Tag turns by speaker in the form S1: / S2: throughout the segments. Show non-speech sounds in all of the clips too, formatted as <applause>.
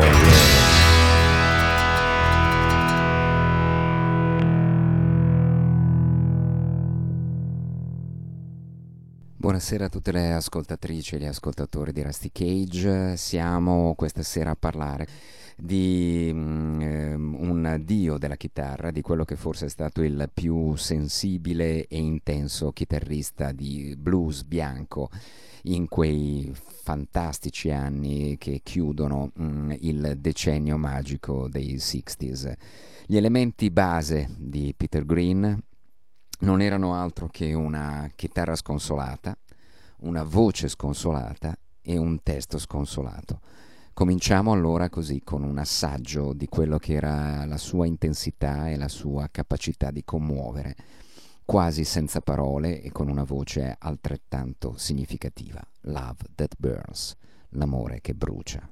S1: Oh, Amen.
S2: Buonasera a tutte le ascoltatrici e gli ascoltatori di Rusty Cage. Siamo questa sera a parlare di um, un dio della chitarra, di quello che forse è stato il più sensibile e intenso chitarrista di blues bianco in quei fantastici anni che chiudono um, il decennio magico dei 60s. Gli elementi base di Peter Green non erano altro che una chitarra sconsolata, una voce sconsolata e un testo sconsolato. Cominciamo allora così con un assaggio di quello che era la sua intensità e la sua capacità di commuovere, quasi senza parole e con una voce altrettanto significativa. Love that burns, l'amore che brucia.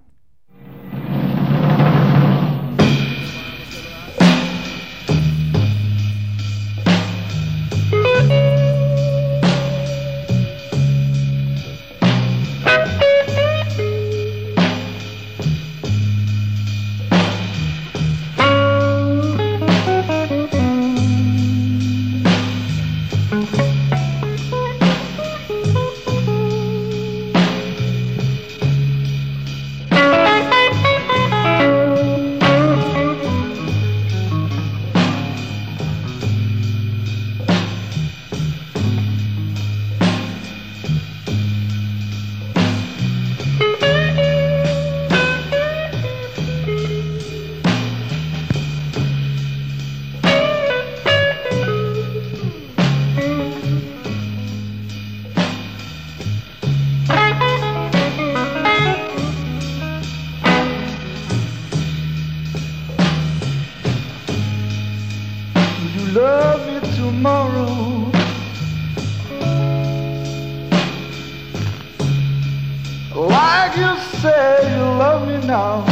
S3: you say you love me now.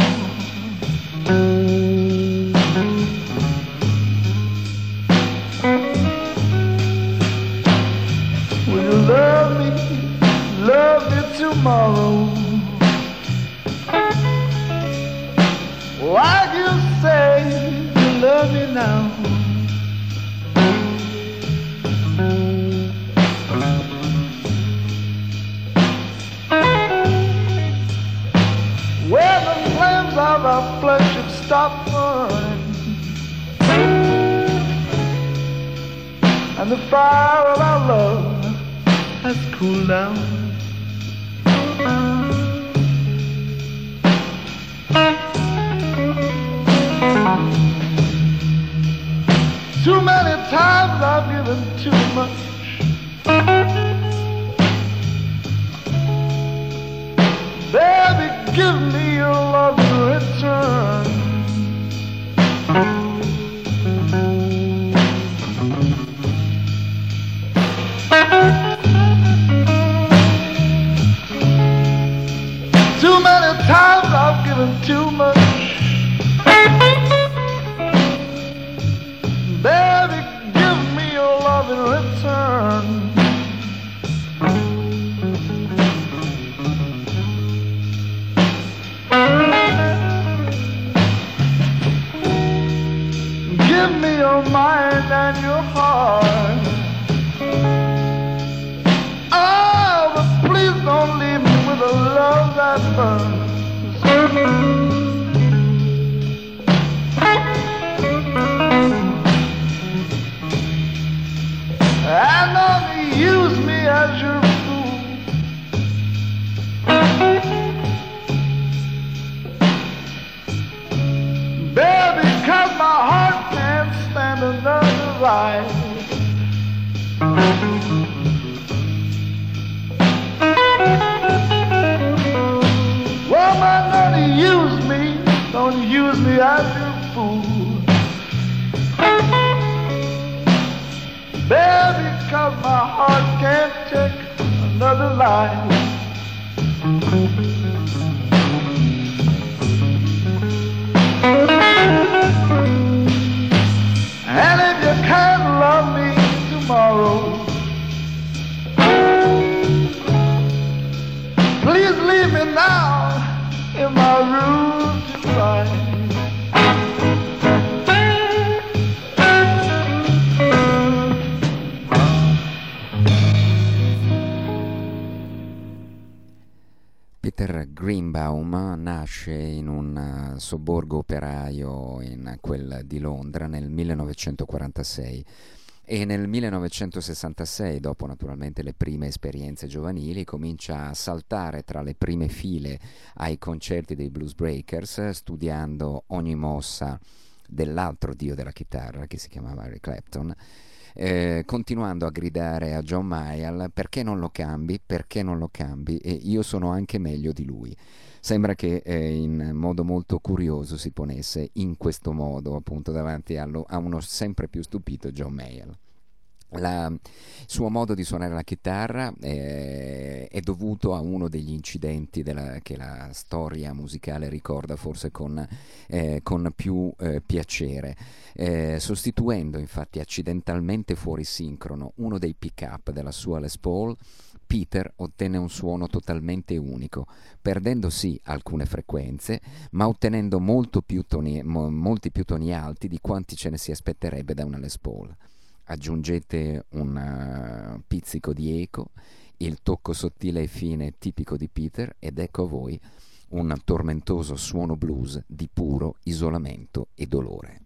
S3: Will you love me, love me tomorrow? Why you say you love me now? my flesh should stop running. And the fire of our love has cooled down. Too many times I've given too much. give me your love in return. Too
S2: many times I've given too much. Sobborgo operaio in quel di Londra nel 1946 e nel 1966, dopo naturalmente le prime esperienze giovanili, comincia a saltare tra le prime file ai concerti dei Blues Breakers, studiando ogni mossa dell'altro dio della chitarra che si chiamava Eric Clapton eh, continuando a gridare a John Mayall perché non lo cambi, perché non lo cambi? E io sono anche meglio di lui. Sembra che eh, in modo molto curioso si ponesse in questo modo appunto davanti allo, a uno sempre più stupito John. La, il suo modo di suonare la chitarra eh, è dovuto a uno degli incidenti della, che la storia musicale ricorda forse con, eh, con più eh, piacere, eh, sostituendo infatti accidentalmente fuori sincrono uno dei pick-up della sua Les Paul. Peter ottenne un suono totalmente unico, perdendo sì alcune frequenze, ma ottenendo più toni, mo, molti più toni alti di quanti ce ne si aspetterebbe da una Les Paul aggiungete un uh, pizzico di eco, il tocco sottile e fine tipico di Peter ed ecco a voi un tormentoso suono blues di puro isolamento e dolore.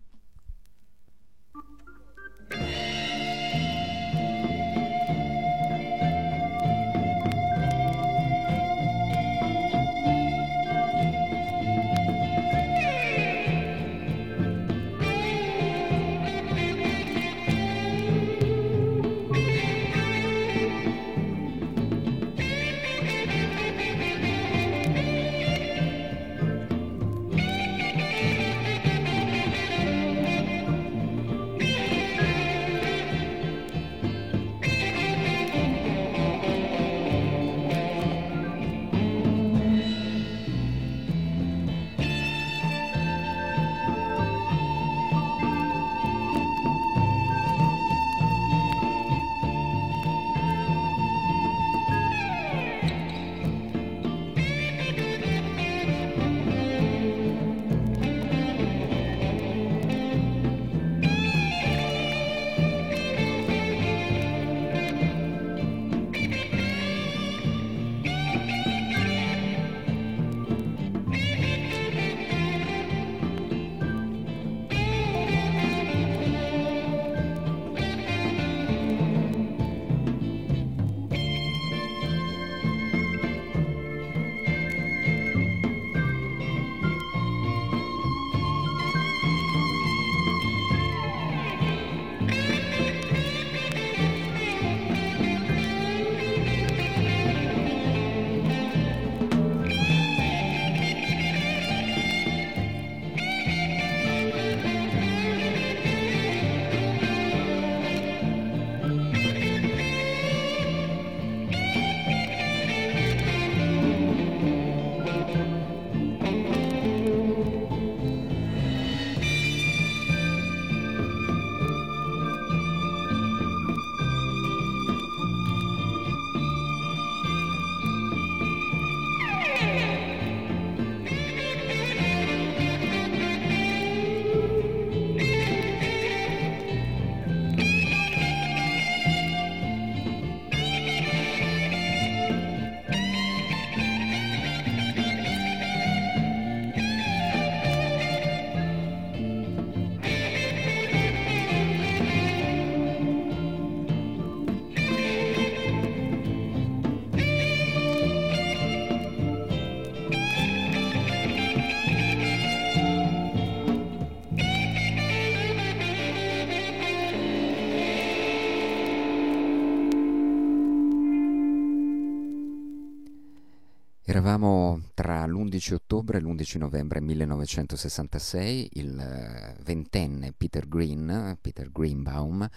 S2: Eravamo tra l'11 ottobre e l'11 novembre 1966, il eh, ventenne Peter Green, Peter Greenbaum,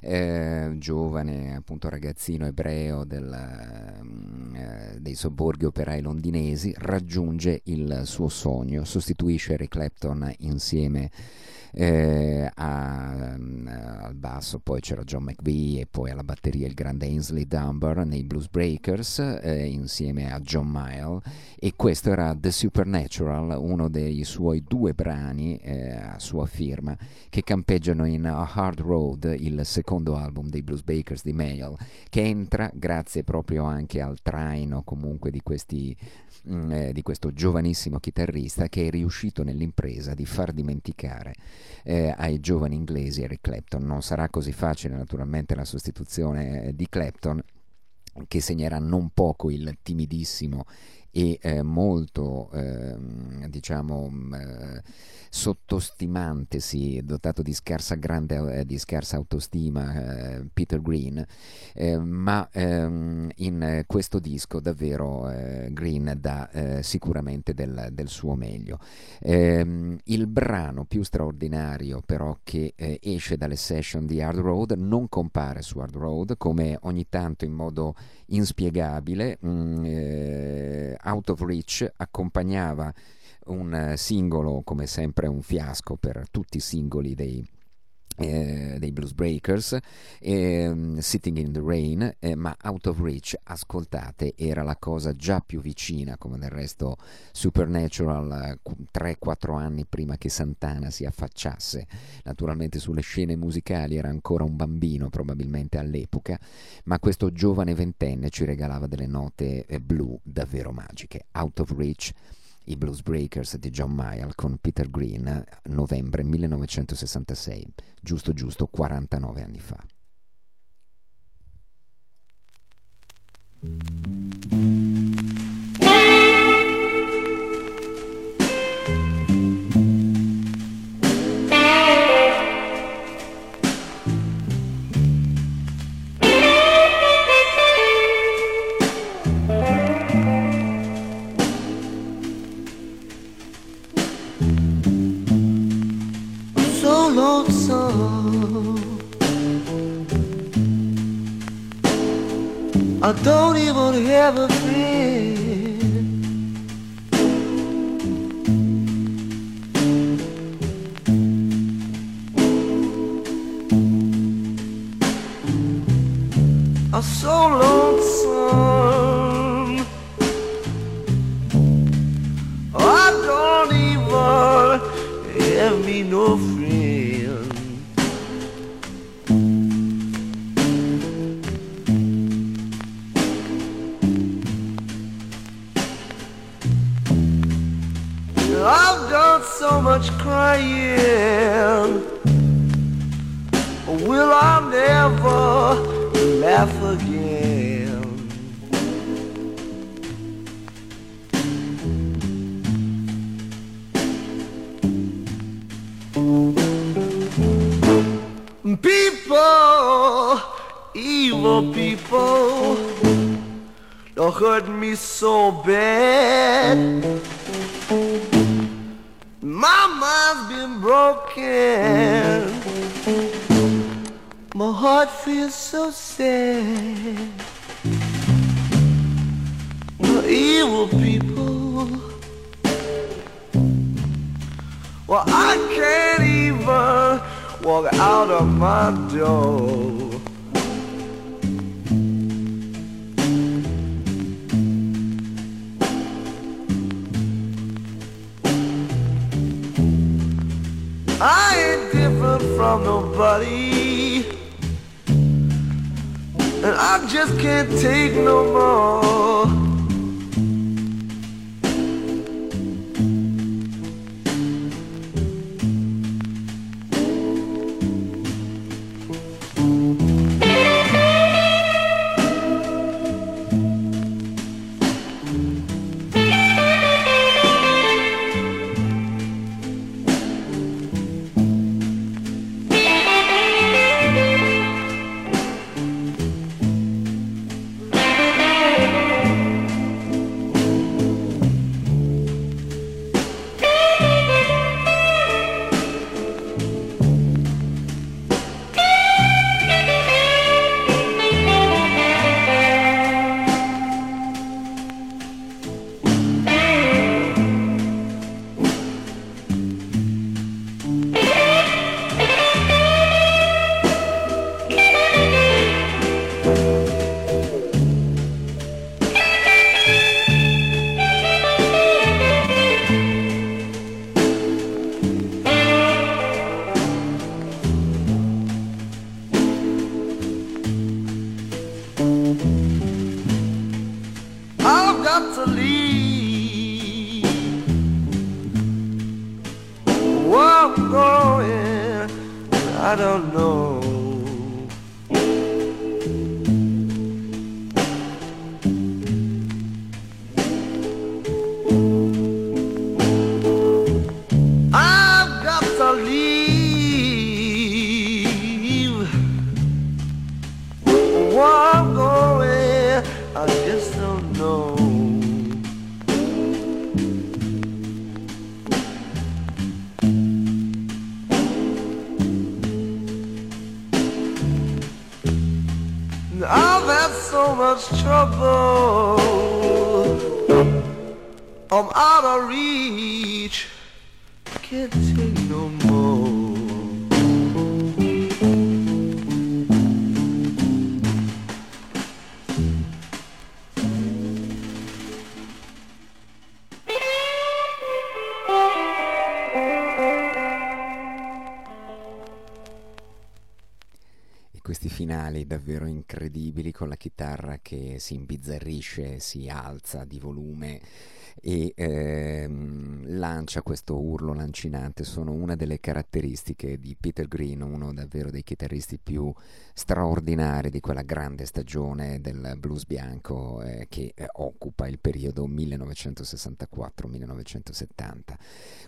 S2: eh, giovane appunto ragazzino ebreo del, mm, eh, dei sobborghi operai londinesi, raggiunge il suo sogno, sostituisce Eric Clapton insieme eh, a, mm, al basso poi c'era John McVie e poi alla batteria il grande Ainsley Dunbar nei Blues Breakers eh, insieme a John Mayall e questo era The Supernatural, uno dei suoi due brani eh, a sua firma che campeggiano in A Hard Road, il secondo album dei Blues Breakers di Mayall, che entra grazie proprio anche al traino comunque di questi Mm, eh, di questo giovanissimo chitarrista che è riuscito nell'impresa di far dimenticare eh, ai giovani inglesi Eric Clapton. Non sarà così facile naturalmente la sostituzione eh, di Clapton che segnerà non poco il timidissimo e eh, molto ehm, diciamo eh, sottostimantesi, dotato di scarsa, grande, eh, di scarsa autostima, eh, Peter Green, eh, ma ehm, in questo disco davvero Green dà sicuramente del, del, suo meglio. Ehm, il brano più straordinario però che esce dalle session di Hard Road non compare su Hard Road come ogni tanto in modo inspiegabile mm, Out of Reach accompagnava un eh, singolo, come sempre un fiasco per tutti i singoli dei, eh, dei Blues Breakers, eh, Sitting in the Rain, eh, ma Out of Reach, ascoltate, era la cosa già più vicina, come del resto Supernatural 3-4 anni prima che Santana si affacciasse naturalmente sulle scene musicali, era ancora un bambino probabilmente all'epoca, ma questo giovane ventenne ci regalava delle note eh, blu davvero magiche. Out of Reach i Blues Breakers di John Mayall con Peter Green, novembre 1966, giusto giusto 49 anni fa. I don't even have a friend. Well, I can't even walk out of my door. I ain't different from nobody. And I just can't take no more. Incredibili con la chitarra che si imbizzarrisce, si alza di volume e ehm, lancia questo urlo lancinante sono una delle caratteristiche di Peter Green, uno davvero dei chitarristi più straordinari di quella grande stagione del blues bianco eh, che eh, occupa il periodo 1964-1970.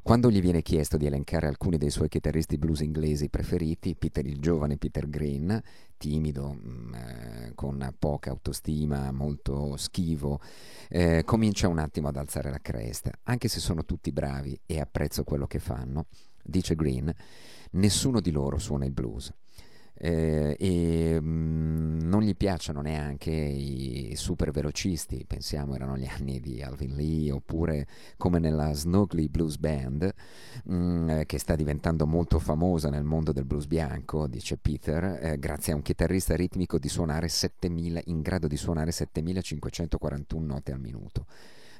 S2: Quando gli viene chiesto di elencare alcuni dei suoi chitarristi blues inglesi preferiti, Peter, il giovane Peter Green, timido, mh, eh, con poca autostima, molto schivo, eh, comincia un attimo ad alzare la cresta, anche se sono tutti bravi e apprezzo quello che fanno, dice Green, nessuno di loro suona il blues. Eh, e mh, non gli piacciono neanche i super velocisti, pensiamo erano gli anni di Alvin Lee oppure come nella Snugly Blues Band mh, che sta diventando molto famosa nel mondo del blues bianco, dice Peter, eh, grazie a un chitarrista ritmico di suonare 7000, in grado di suonare 7541 note al minuto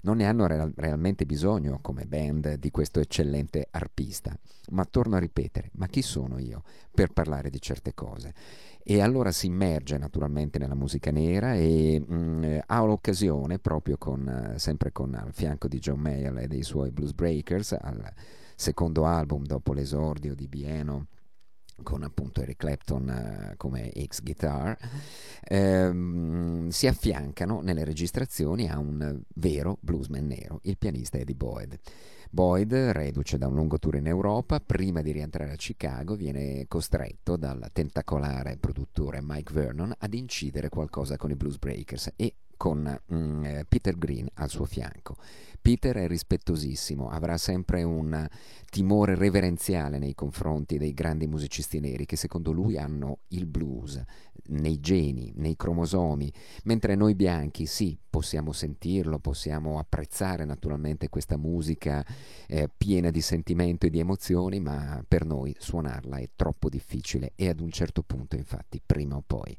S2: non ne hanno real- realmente bisogno come band di questo eccellente arpista. Ma torno a ripetere, ma chi sono io per parlare di certe cose? E allora si immerge naturalmente nella musica nera e mh, ha l'occasione, proprio con, sempre con al fianco di John Mayer e dei suoi Blues Breakers, al secondo album dopo l'esordio di Bieno con appunto Eric Clapton uh, come ex guitar, ehm, si affiancano nelle registrazioni a un vero bluesman nero, il pianista Eddie Boyd. Boyd, reduce da un lungo tour in Europa, prima di rientrare a Chicago viene costretto dal tentacolare produttore Mike Vernon ad incidere qualcosa con i Blues Breakers e con mm, Peter Green al suo fianco. Peter è rispettosissimo, avrà sempre un timore reverenziale nei confronti dei grandi musicisti neri che secondo lui hanno il blues nei geni, nei cromosomi, mentre noi bianchi sì, possiamo sentirlo, possiamo apprezzare naturalmente questa musica eh, piena di sentimento e di emozioni, ma per noi suonarla è troppo difficile e ad un certo punto infatti prima o poi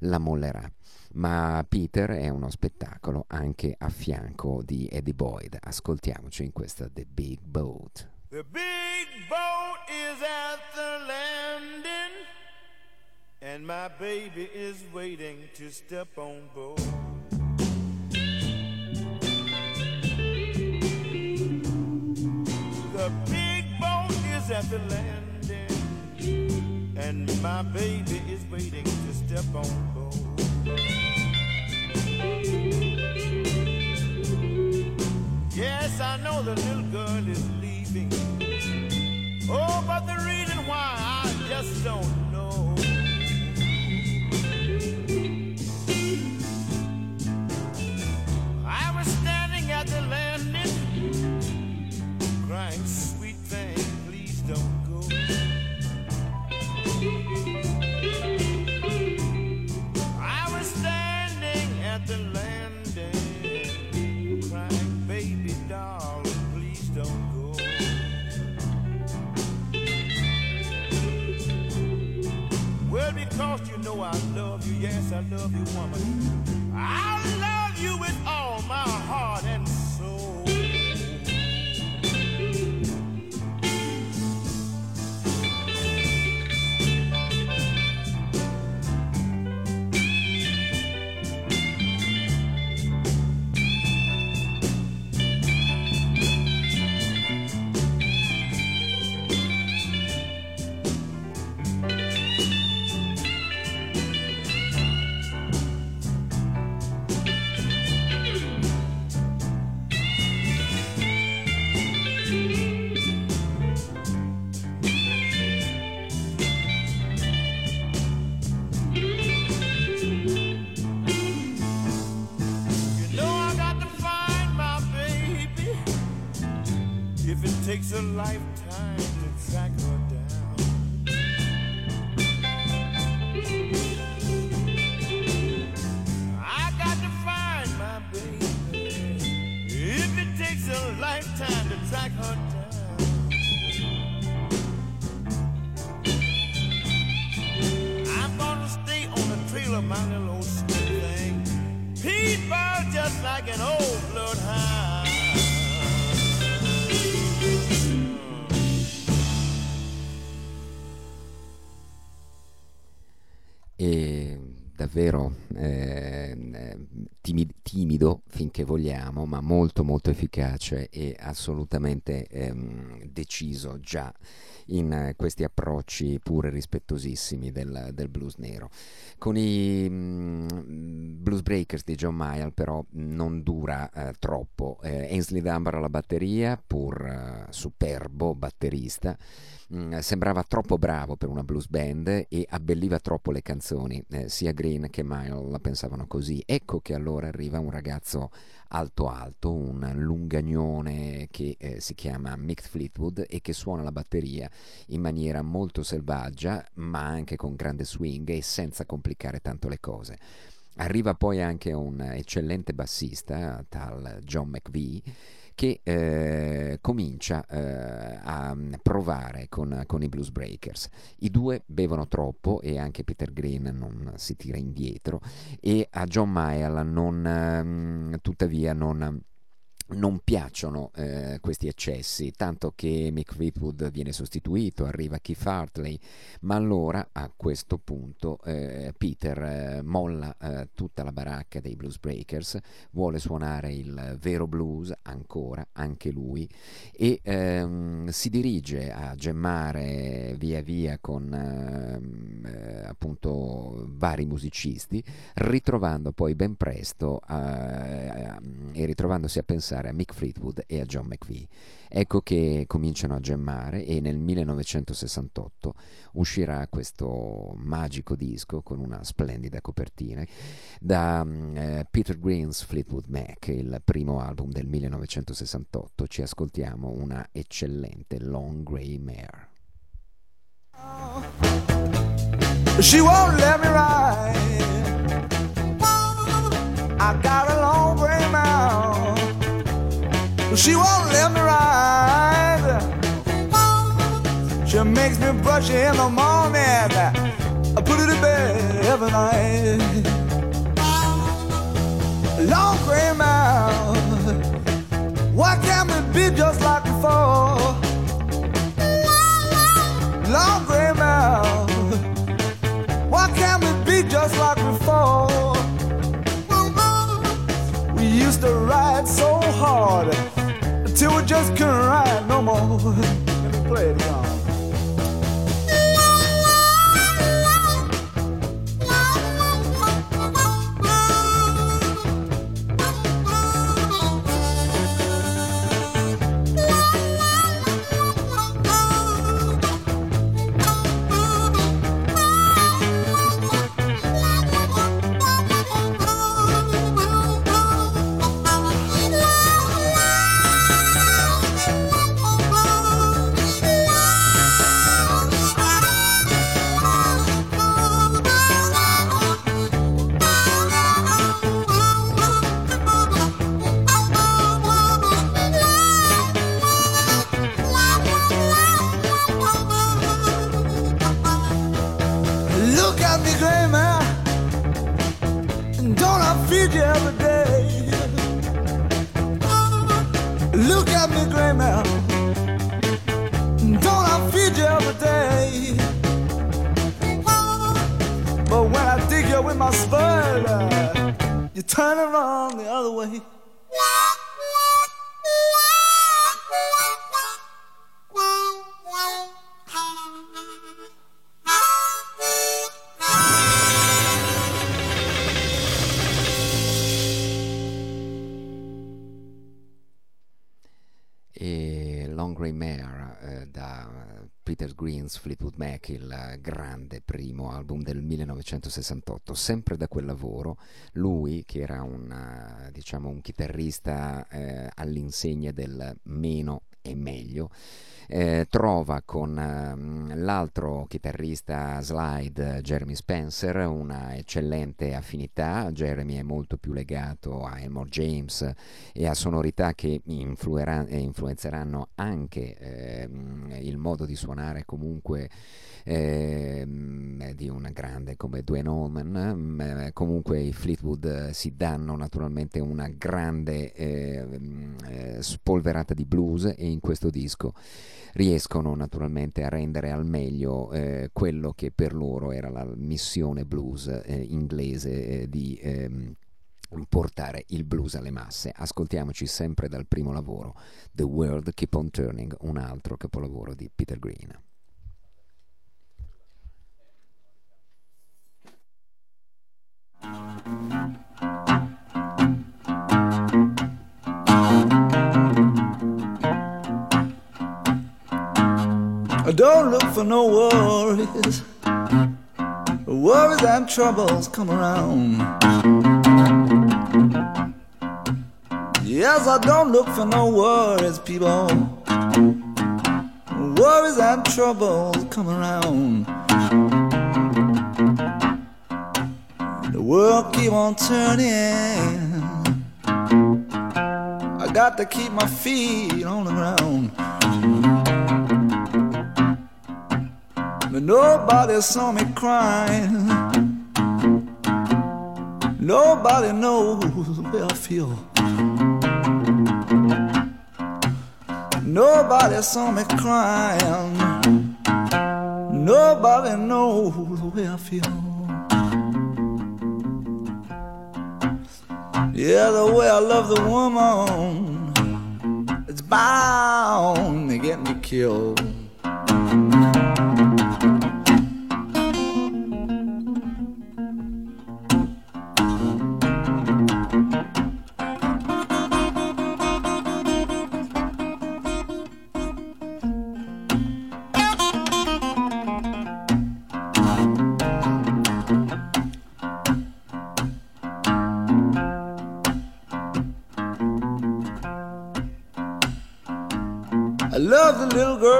S2: la mollerà ma Peter è uno spettacolo anche a fianco di Eddie Boyd. Ascoltiamoci in questa The Big Boat.
S4: The big boat is at the landing, and my baby is waiting to step on board. The big boat is at the landing, and my baby is waiting to step on board. But the reason why. I just don't yes, I love you, woman. I love you with all my heart lifetime to track her down. I'm gonna stay on the trail of my little old sweet thing. People just like an old bloodhound.
S2: e davvero eh, eh, timi- timido finché vogliamo, ma molto molto efficace e assolutamente ehm, deciso già in eh, questi approcci pure rispettosissimi del, del blues nero. Con i mm, Blues Breakers di John Mayall però non dura eh, troppo. Eh, Ainsley Dunbar alla batteria, pur eh, superbo batterista, mm, sembrava troppo bravo per una blues band e abbelliva troppo le canzoni. Eh, sia Green che Mayall la pensavano così. Ecco che allora arriva un ragazzo alto alto, un lungagnone che eh, si chiama Mick Fleetwood e che suona la batteria in maniera molto selvaggia, ma anche con grande swing e senza complicare tanto le cose. Arriva poi anche un eccellente bassista, tal John McVie, che eh, comincia eh, a provare con, con, i Blues Breakers. I due bevono troppo e anche Peter Green non si tira indietro e a John Mayall non, eh, tuttavia non non piacciono eh, questi eccessi, tanto che Mick Fleetwood viene sostituito, arriva Keith Hartley, ma allora a questo punto eh, Peter eh, molla eh, tutta la baracca dei Blues Breakers, vuole suonare il vero blues ancora, anche lui, e ehm, si dirige a gemmare via via con ehm, eh, appunto vari musicisti, ritrovando poi ben presto eh, e ritrovandosi a pensare a Mick Fleetwood e a John McVie. Ecco che cominciano a gemmare e nel 1968 uscirà questo magico disco con una splendida copertina da eh, Peter Green's Fleetwood Mac, il primo album del 1968. Ci ascoltiamo una eccellente Long Grey Mare.
S3: She won't let me ride. I got She won't let me ride. She makes me brush it in the morning. I put her to bed every night. Long gray mouth. Why can't we be just like before? Long gray mouth. Why can't we be just like before? We used to ride so hard until we just couldn't ride no more. Let me play it, y'all.
S2: away. Green's Fleetwood Mac, il grande primo album del 1968. Sempre da quel lavoro, lui che era un, eh, diciamo, un chitarrista eh, all'insegna del meno e meglio, eh, trova con eh, l'altro chitarrista slide Jeremy Spencer una eccellente affinità. Jeremy è molto più legato a Elmore James e a sonorità che influenzeranno anche eh, il modo di suonare comunque eh, di un grande come Dwayne Allman. Eh, comunque i Fleetwood si danno naturalmente una grande ehm, eh, spolverata di blues e in questo disco riescono naturalmente a rendere al meglio eh, quello che per loro era la missione blues eh, inglese eh, di ehm, portare il blues alle masse. Ascoltiamoci sempre dal primo lavoro, The World Keep on Turning, un altro capolavoro di Peter Green.
S3: Don't look for no worries. Worries and troubles come around. Yes, I don't look for no worries, people. Worries and troubles come around. The world keep on turning. I got to keep my feet on the ground. But nobody saw me crying. Nobody knows the way I feel. Nobody saw me crying. Nobody knows the way I feel. Yeah, the way I love the woman, it's bound to get me killed.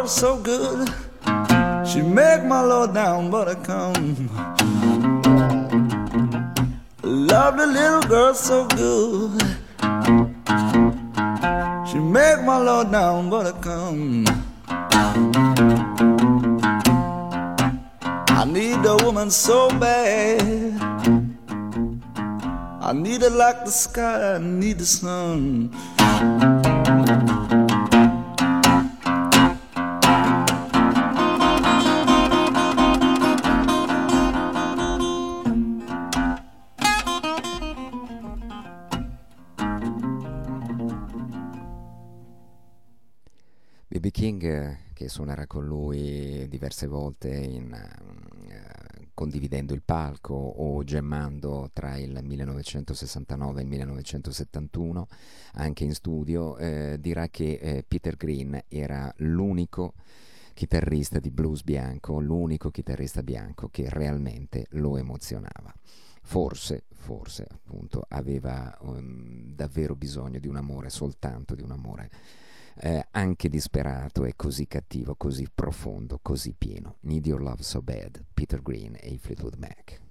S3: So good. She make my low down butter come. Love the little girl so good. She make my low down butter come. I need a woman so bad. I need her like the sky, I need the sun.
S2: Che suonerà con lui diverse volte in, uh, condividendo il palco o gemmando tra il 1969 e il 1971 anche in studio eh, dirà che eh, Peter Green era l'unico chitarrista di blues bianco, l'unico chitarrista bianco che realmente lo emozionava. Forse, forse appunto aveva um, davvero bisogno di un amore, soltanto di un amore eh, anche disperato e così cattivo, così profondo, così pieno. Need Your Love So Bad, Peter Green e i Fleetwood Mac.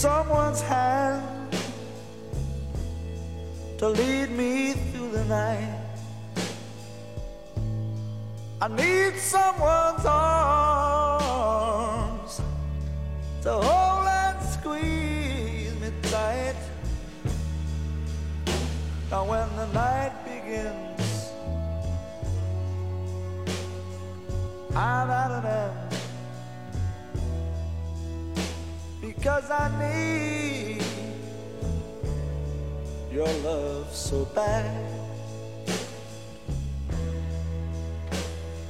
S2: Someone's hand to lead me through the night. I need someone's arms to hold and squeeze me tight. Now, when the night begins, I'm at an end.
S3: Because I need your love so bad.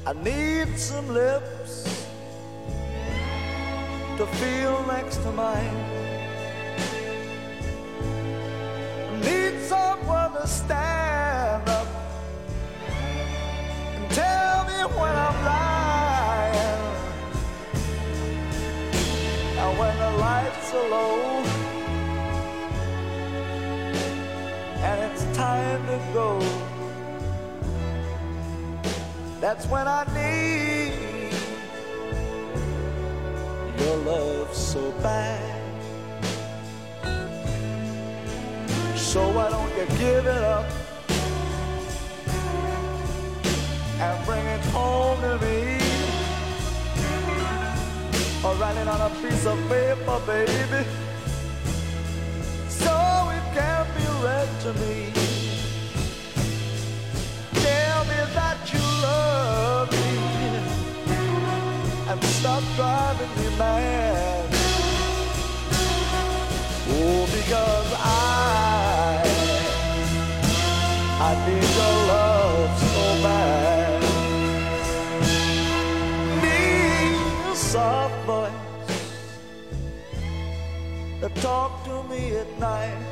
S3: I need some lips to feel next to mine. I need someone to stand up and tell me when I'm are low and it's time to go. That's when I need your love so bad. So why don't you give it up and bring it home to me? Or write it on a piece of paper, baby, so it can be read to me. Tell me that you love me and stop driving me mad. Oh, because I, voice that talk to me at night.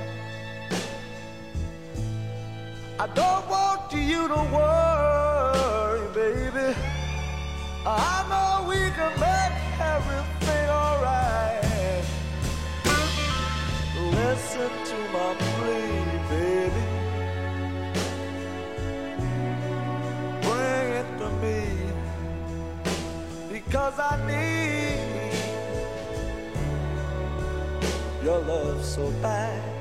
S3: I don't want you to worry, baby. I know we can make everything alright. Listen to my plea, baby. Bring it to me because I need your love so bad.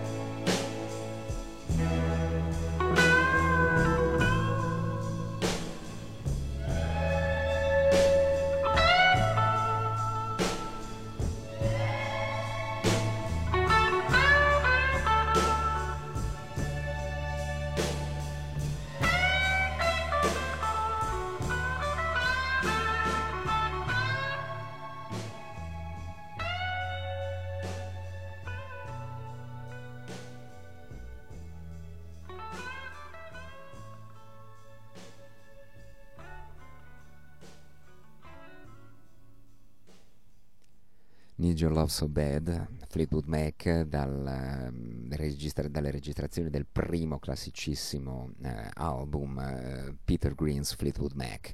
S2: Need Your Love So Bad, Fleetwood Mac, dal, um, registra- dalle registrazioni del primo classicissimo eh, album eh, Peter Green's Fleetwood Mac.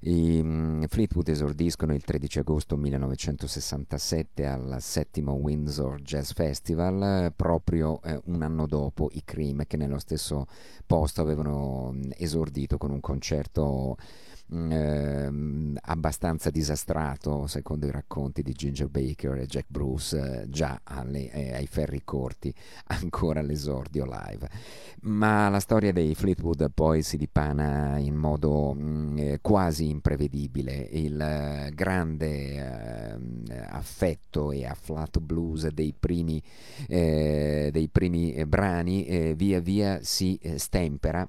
S2: I um, Fleetwood esordiscono il 13 agosto 1967 al settimo Windsor Jazz Festival, proprio eh, un anno dopo i Cream che nello stesso posto avevano um, esordito con un concerto ehm, abbastanza disastrato secondo i racconti di Ginger Baker e Jack Bruce eh, già alle, eh, ai ferri corti <laughs> ancora all'esordio live. Ma la storia dei Fleetwood poi si dipana in modo mh, eh, quasi imprevedibile. Il eh, grande affetto e afflato blues dei primi, eh, dei primi brani eh, via via si stempera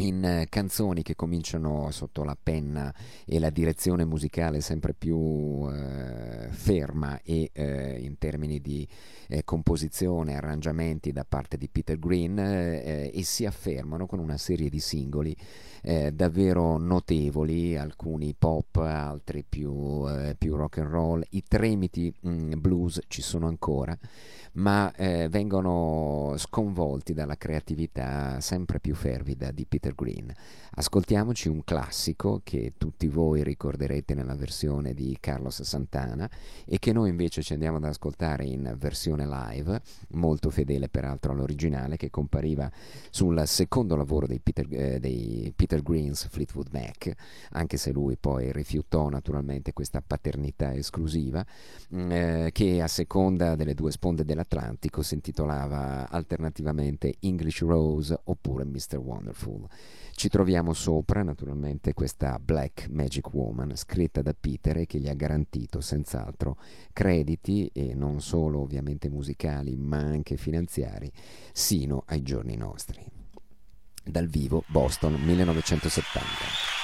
S2: in eh, canzoni che cominciano sotto la penna e la direzione musicale sempre più eh, ferma e eh, in termini di eh, composizione, arrangiamenti da parte di Peter Green eh, e si affermano con una serie di singoli eh, davvero notevoli, alcuni pop, altri più, più rock and roll. I tremiti mh, mm, blues ci sono ancora ma eh, vengono sconvolti dalla creatività sempre più fervida di Peter Green. Ascoltiamoci un classico che tutti voi ricorderete nella versione di Carlos Santana e che noi invece ci andiamo ad ascoltare in versione live, molto fedele peraltro all'originale, che compariva sul secondo lavoro dei Peter, eh, dei Peter Green's Fleetwood Mac, anche se lui poi rifiutò naturalmente questa paternità esclusiva, mm, eh, che a seconda delle due sponde dell'Atlantico si intitolava alternativamente English Rose oppure Mr. Wonderful. Ci troviamo sopra naturalmente questa Black Magic Woman scritta da Peter e che gli ha garantito senz'altro crediti e non solo ovviamente musicali ma anche finanziari sino ai giorni nostri. Dal vivo Boston 1970.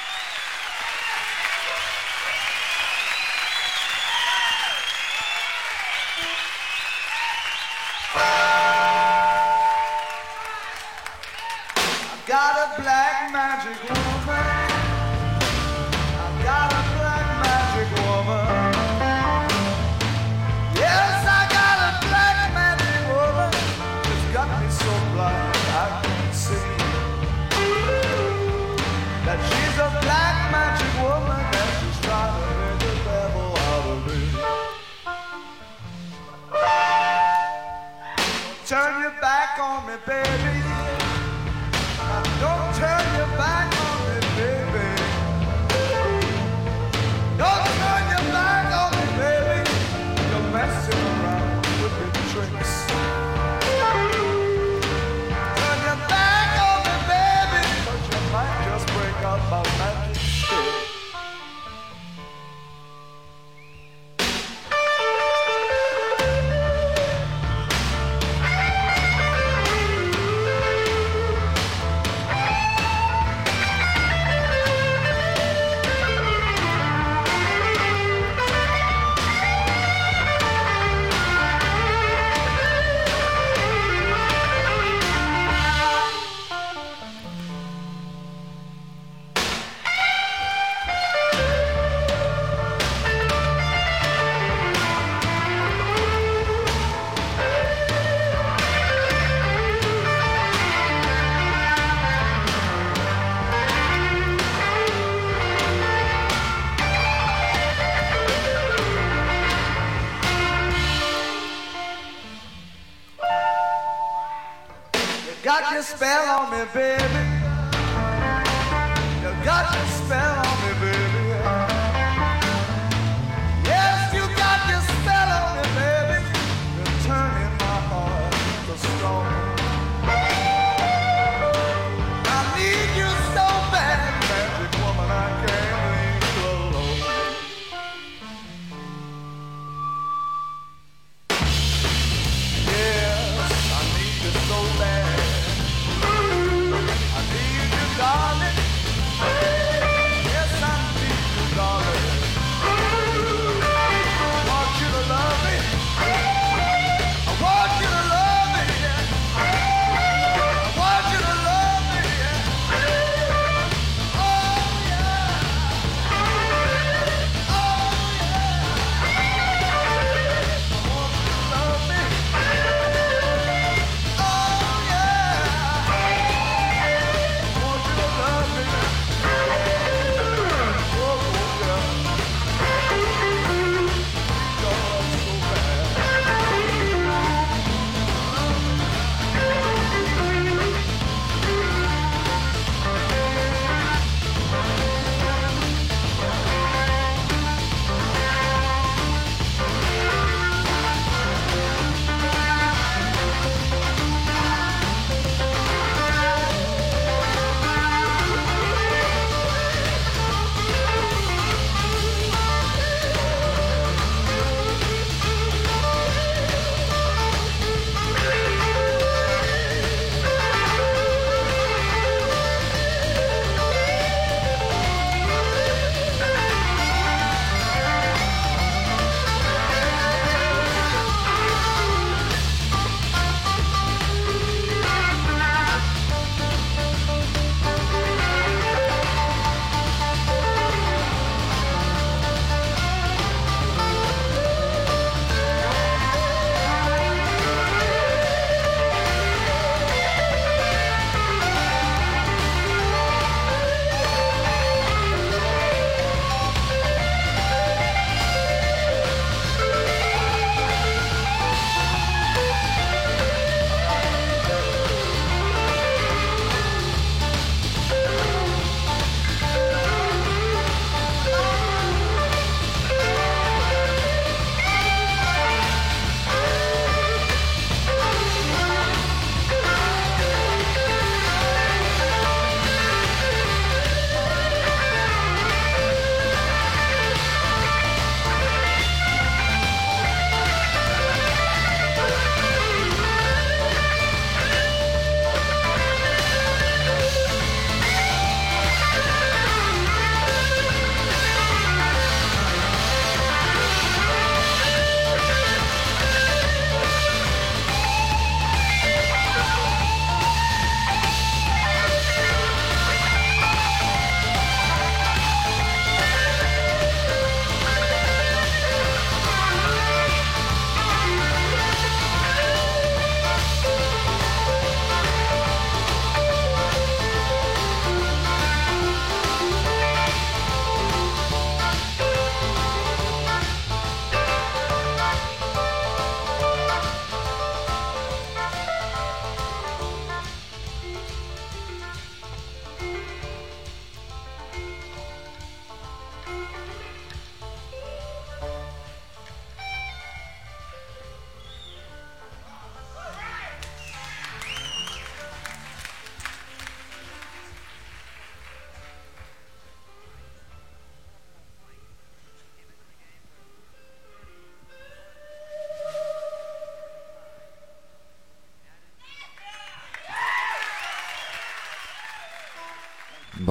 S3: Spell on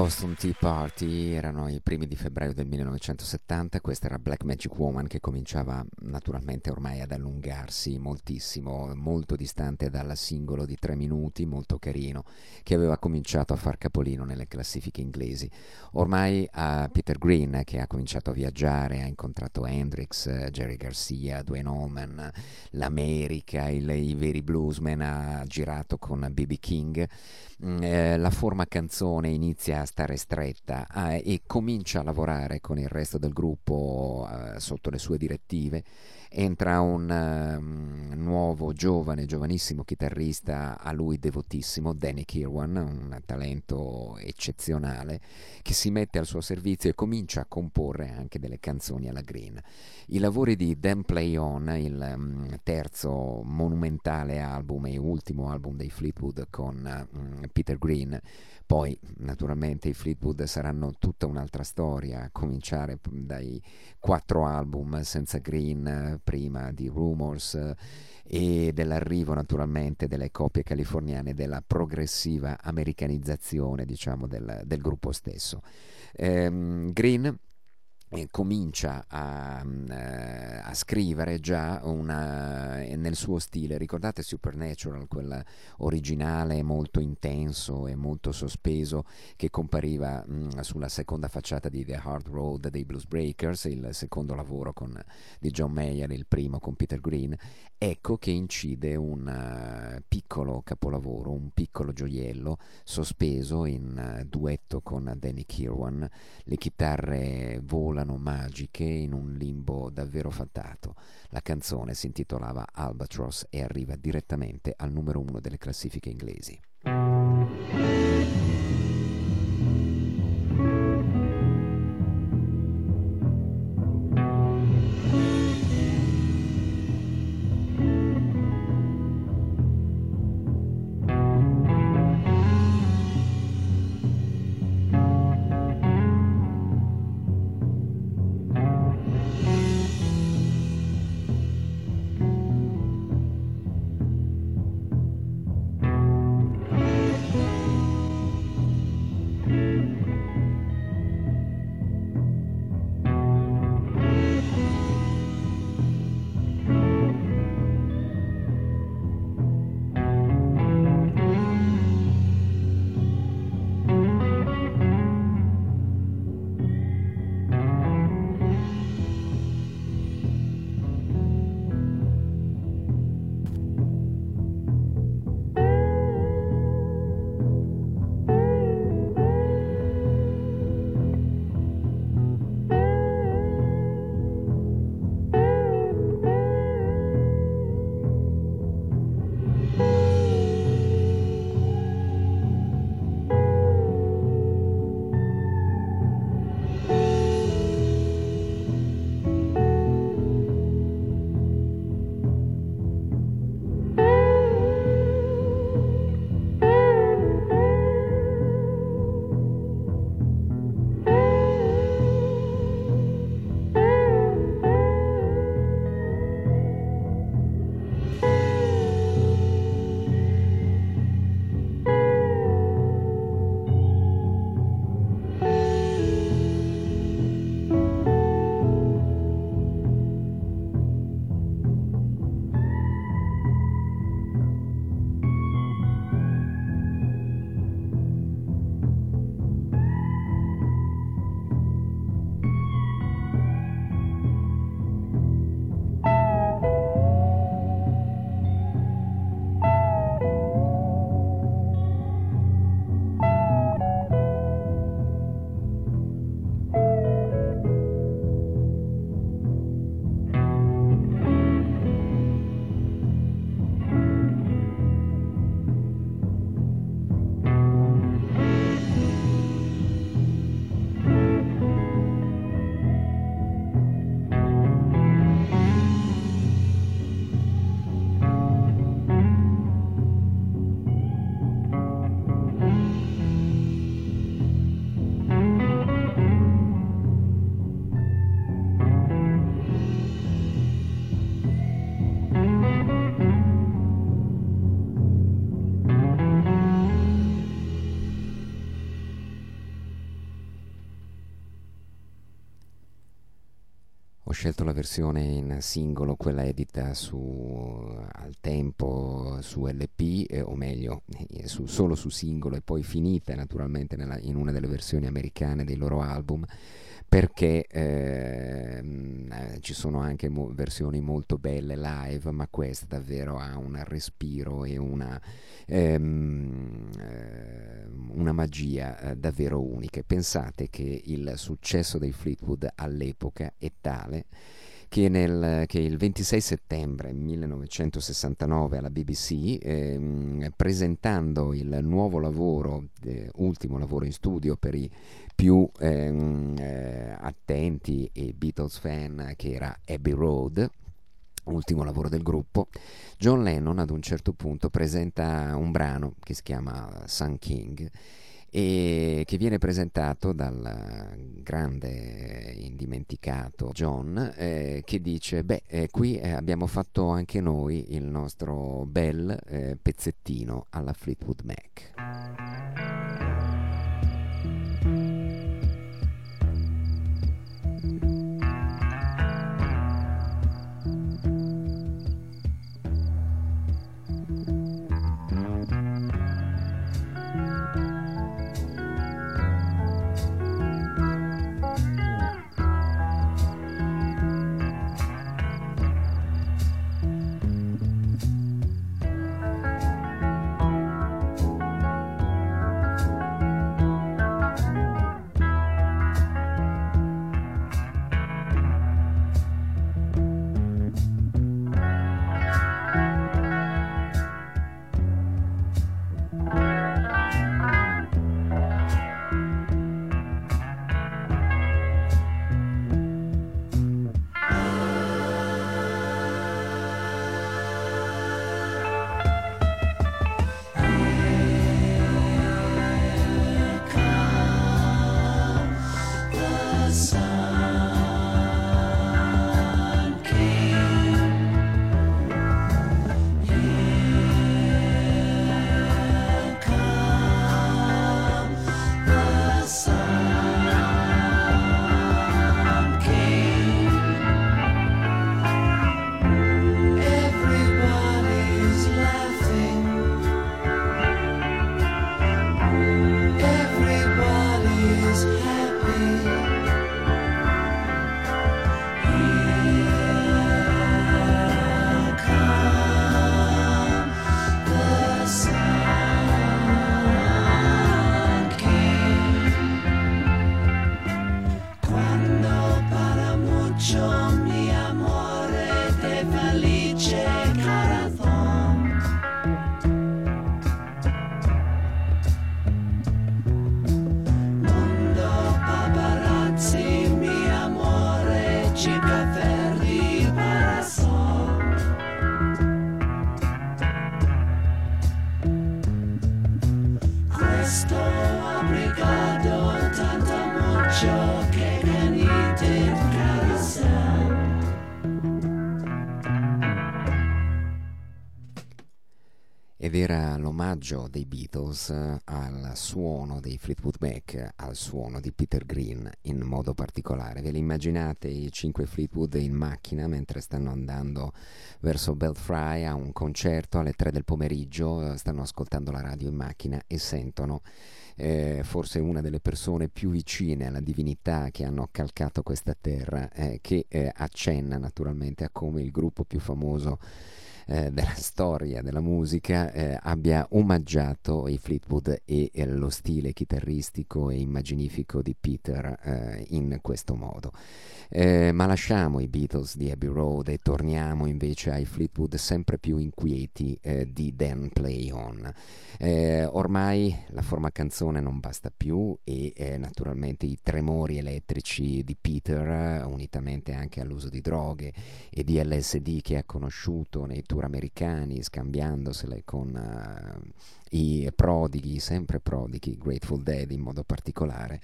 S2: Boston Tea Party erano i primi di febbraio del 1970, questa era Black Magic Woman che cominciava naturalmente ormai ad allungarsi moltissimo, molto distante dal singolo di tre minuti, molto carino, che aveva cominciato a far capolino nelle classifiche inglesi. Ormai a Peter Green che ha cominciato a viaggiare, ha incontrato Hendrix, Jerry Garcia, Dwayne Allman, l'America, il, i veri bluesmen, ha girato con B.B. King Mm, eh, la forma canzone inizia a stare stretta eh, e comincia a lavorare con il resto del gruppo eh, sotto le sue direttive entra un um, nuovo giovane, giovanissimo chitarrista a lui devotissimo, Danny Kirwan, un talento eccezionale, che si mette al suo servizio e comincia a comporre anche delle canzoni alla Green. I lavori di Dan Play On, il um, terzo monumentale album e ultimo album dei Fleetwood con um, Peter Green, poi naturalmente i Fleetwood saranno tutta un'altra storia, a cominciare dai quattro album senza Green, prima di Rumors e dell'arrivo naturalmente delle coppie californiane, della progressiva americanizzazione diciamo del, del gruppo stesso. Ehm, Green comincia a, mm, eh, a, scrivere già una, eh, nel suo stile. Ricordate Supernatural, quel originale molto intenso e molto sospeso che compariva mh, mm, sulla seconda facciata di The Hard Road dei Blues Breakers, il secondo lavoro con, di John Mayer, il primo con Peter Green. Ecco che incide un uh, piccolo capolavoro, un piccolo gioiello sospeso in uh, duetto con Danny Kirwan. Le chitarre volano volano magiche in un limbo davvero fatato. La canzone si intitolava Albatross e arriva direttamente al numero uno delle classifiche inglesi. Scelto la versione in singolo, quella edita su, tempo su LP, eh, o meglio, eh, su, solo su singolo e poi finita naturalmente nella, in una delle versioni americane dei loro album perché ehm, eh, ci sono anche mo- versioni molto belle live, ma questa davvero ha un respiro e una, ehm, eh, una magia eh, davvero unica. Pensate che il successo dei Fleetwood all'epoca è tale che, nel, che, il 26 settembre 1969 alla BBC, ehm, presentando il nuovo lavoro, eh, ultimo lavoro in studio per i più ehm, eh, attenti e Beatles fan, che era Abbey Road, ultimo lavoro del gruppo, John Lennon ad un certo punto presenta un brano che si chiama Sun King e che viene presentato dal grande indimenticato John eh, che dice beh eh, qui eh, abbiamo fatto anche noi il nostro bel eh, pezzettino alla Fleetwood Mac. Omaggio dei Beatles al suono dei Fleetwood Mac, al suono di Peter Green in modo particolare. Ve li immaginate i cinque Fleetwood in macchina mentre stanno andando verso Belfry a un concerto alle 3 del pomeriggio, stanno ascoltando la radio in macchina e sentono eh, forse una delle persone più vicine alla divinità che hanno calcato questa terra, eh, che eh, accenna naturalmente a come il gruppo più famoso eh, della <laughs> storia della musica eh, abbia omaggiato i Fleetwood e eh, lo stile chitarristico e immaginifico di Peter eh, in questo modo. Eh, ma lasciamo i Beatles di Abbey Road e torniamo invece ai Fleetwood sempre più inquieti eh, di Dan Play On. Eh, ormai la forma canzone non basta più e naturalmente i tremori elettrici di Peter, unitamente anche all'uso di droghe e di LSD che ha conosciuto nei tour americani, scambiandosele con uh, i prodighi, sempre prodighi, Grateful Dead in modo particolare,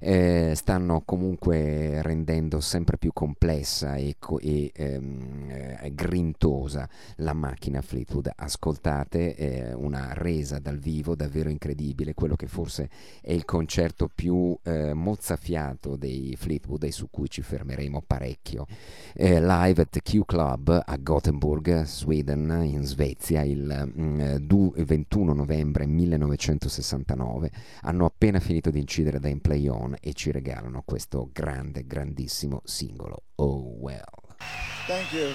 S2: eh, stanno comunque rendendo sempre più complessa e, co- e, ehm, eh, grintosa la macchina Fleetwood. Ascoltate eh, una resa dal vivo davvero incredibile, quello che forse è il concerto più eh, mozzafiato dei Fleetwood e su cui ci fermeremo parecchio. Eh, live at Q Club a Gothenburg, Sweden, in Svezia, il mm, 21 novembre 1969. Hanno appena finito di incidere da In Play On e ci regalano questo grande, grandissimo singolo. Oh well.
S3: Thank you.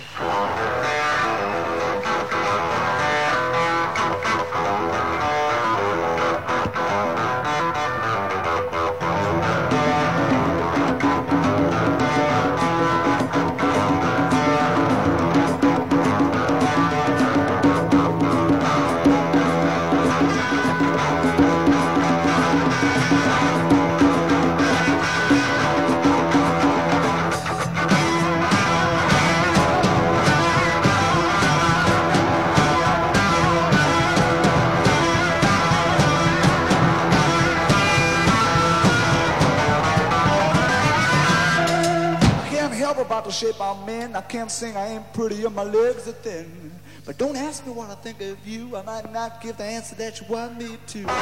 S3: About the shape I'm in. I can't sing, I ain't pretty, and my legs are thin. But don't ask me what I think of you. I might not give the answer that you want me to. to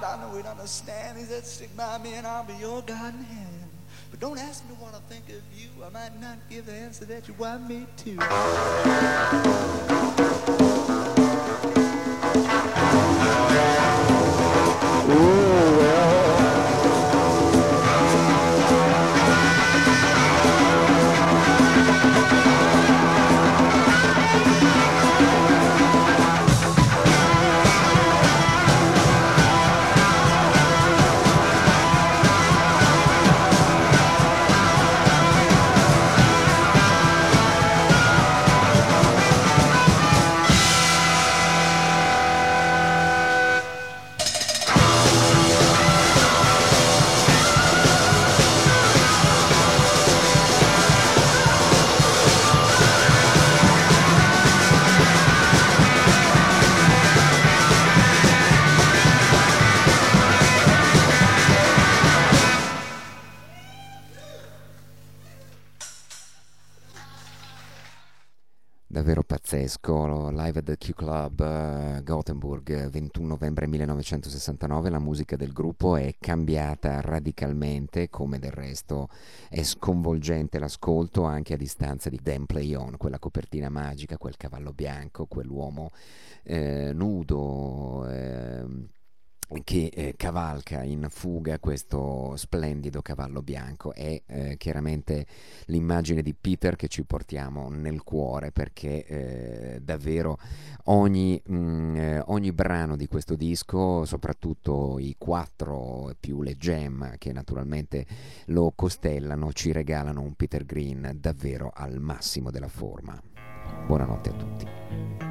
S3: God, I know He'd understand. He said, Stick by me and I'll be your guiding hand. But don't ask me what I think of you. I might not give the answer that you want me to. Ooh, well.
S2: Pazzesco, live at the Q Club uh, Gothenburg 21 novembre 1969, la musica del gruppo è cambiata radicalmente, come del resto è sconvolgente l'ascolto anche a distanza di Dan Play On, quella copertina magica, quel cavallo bianco, quell'uomo eh, nudo. Eh, che eh, cavalca in fuga questo splendido cavallo bianco. È eh, chiaramente l'immagine di Peter che ci portiamo nel cuore perché eh, davvero ogni, mh, mm, eh, ogni, brano di questo disco soprattutto i quattro più le gem che naturalmente lo costellano ci regalano un Peter Green davvero al massimo della forma. Buonanotte a tutti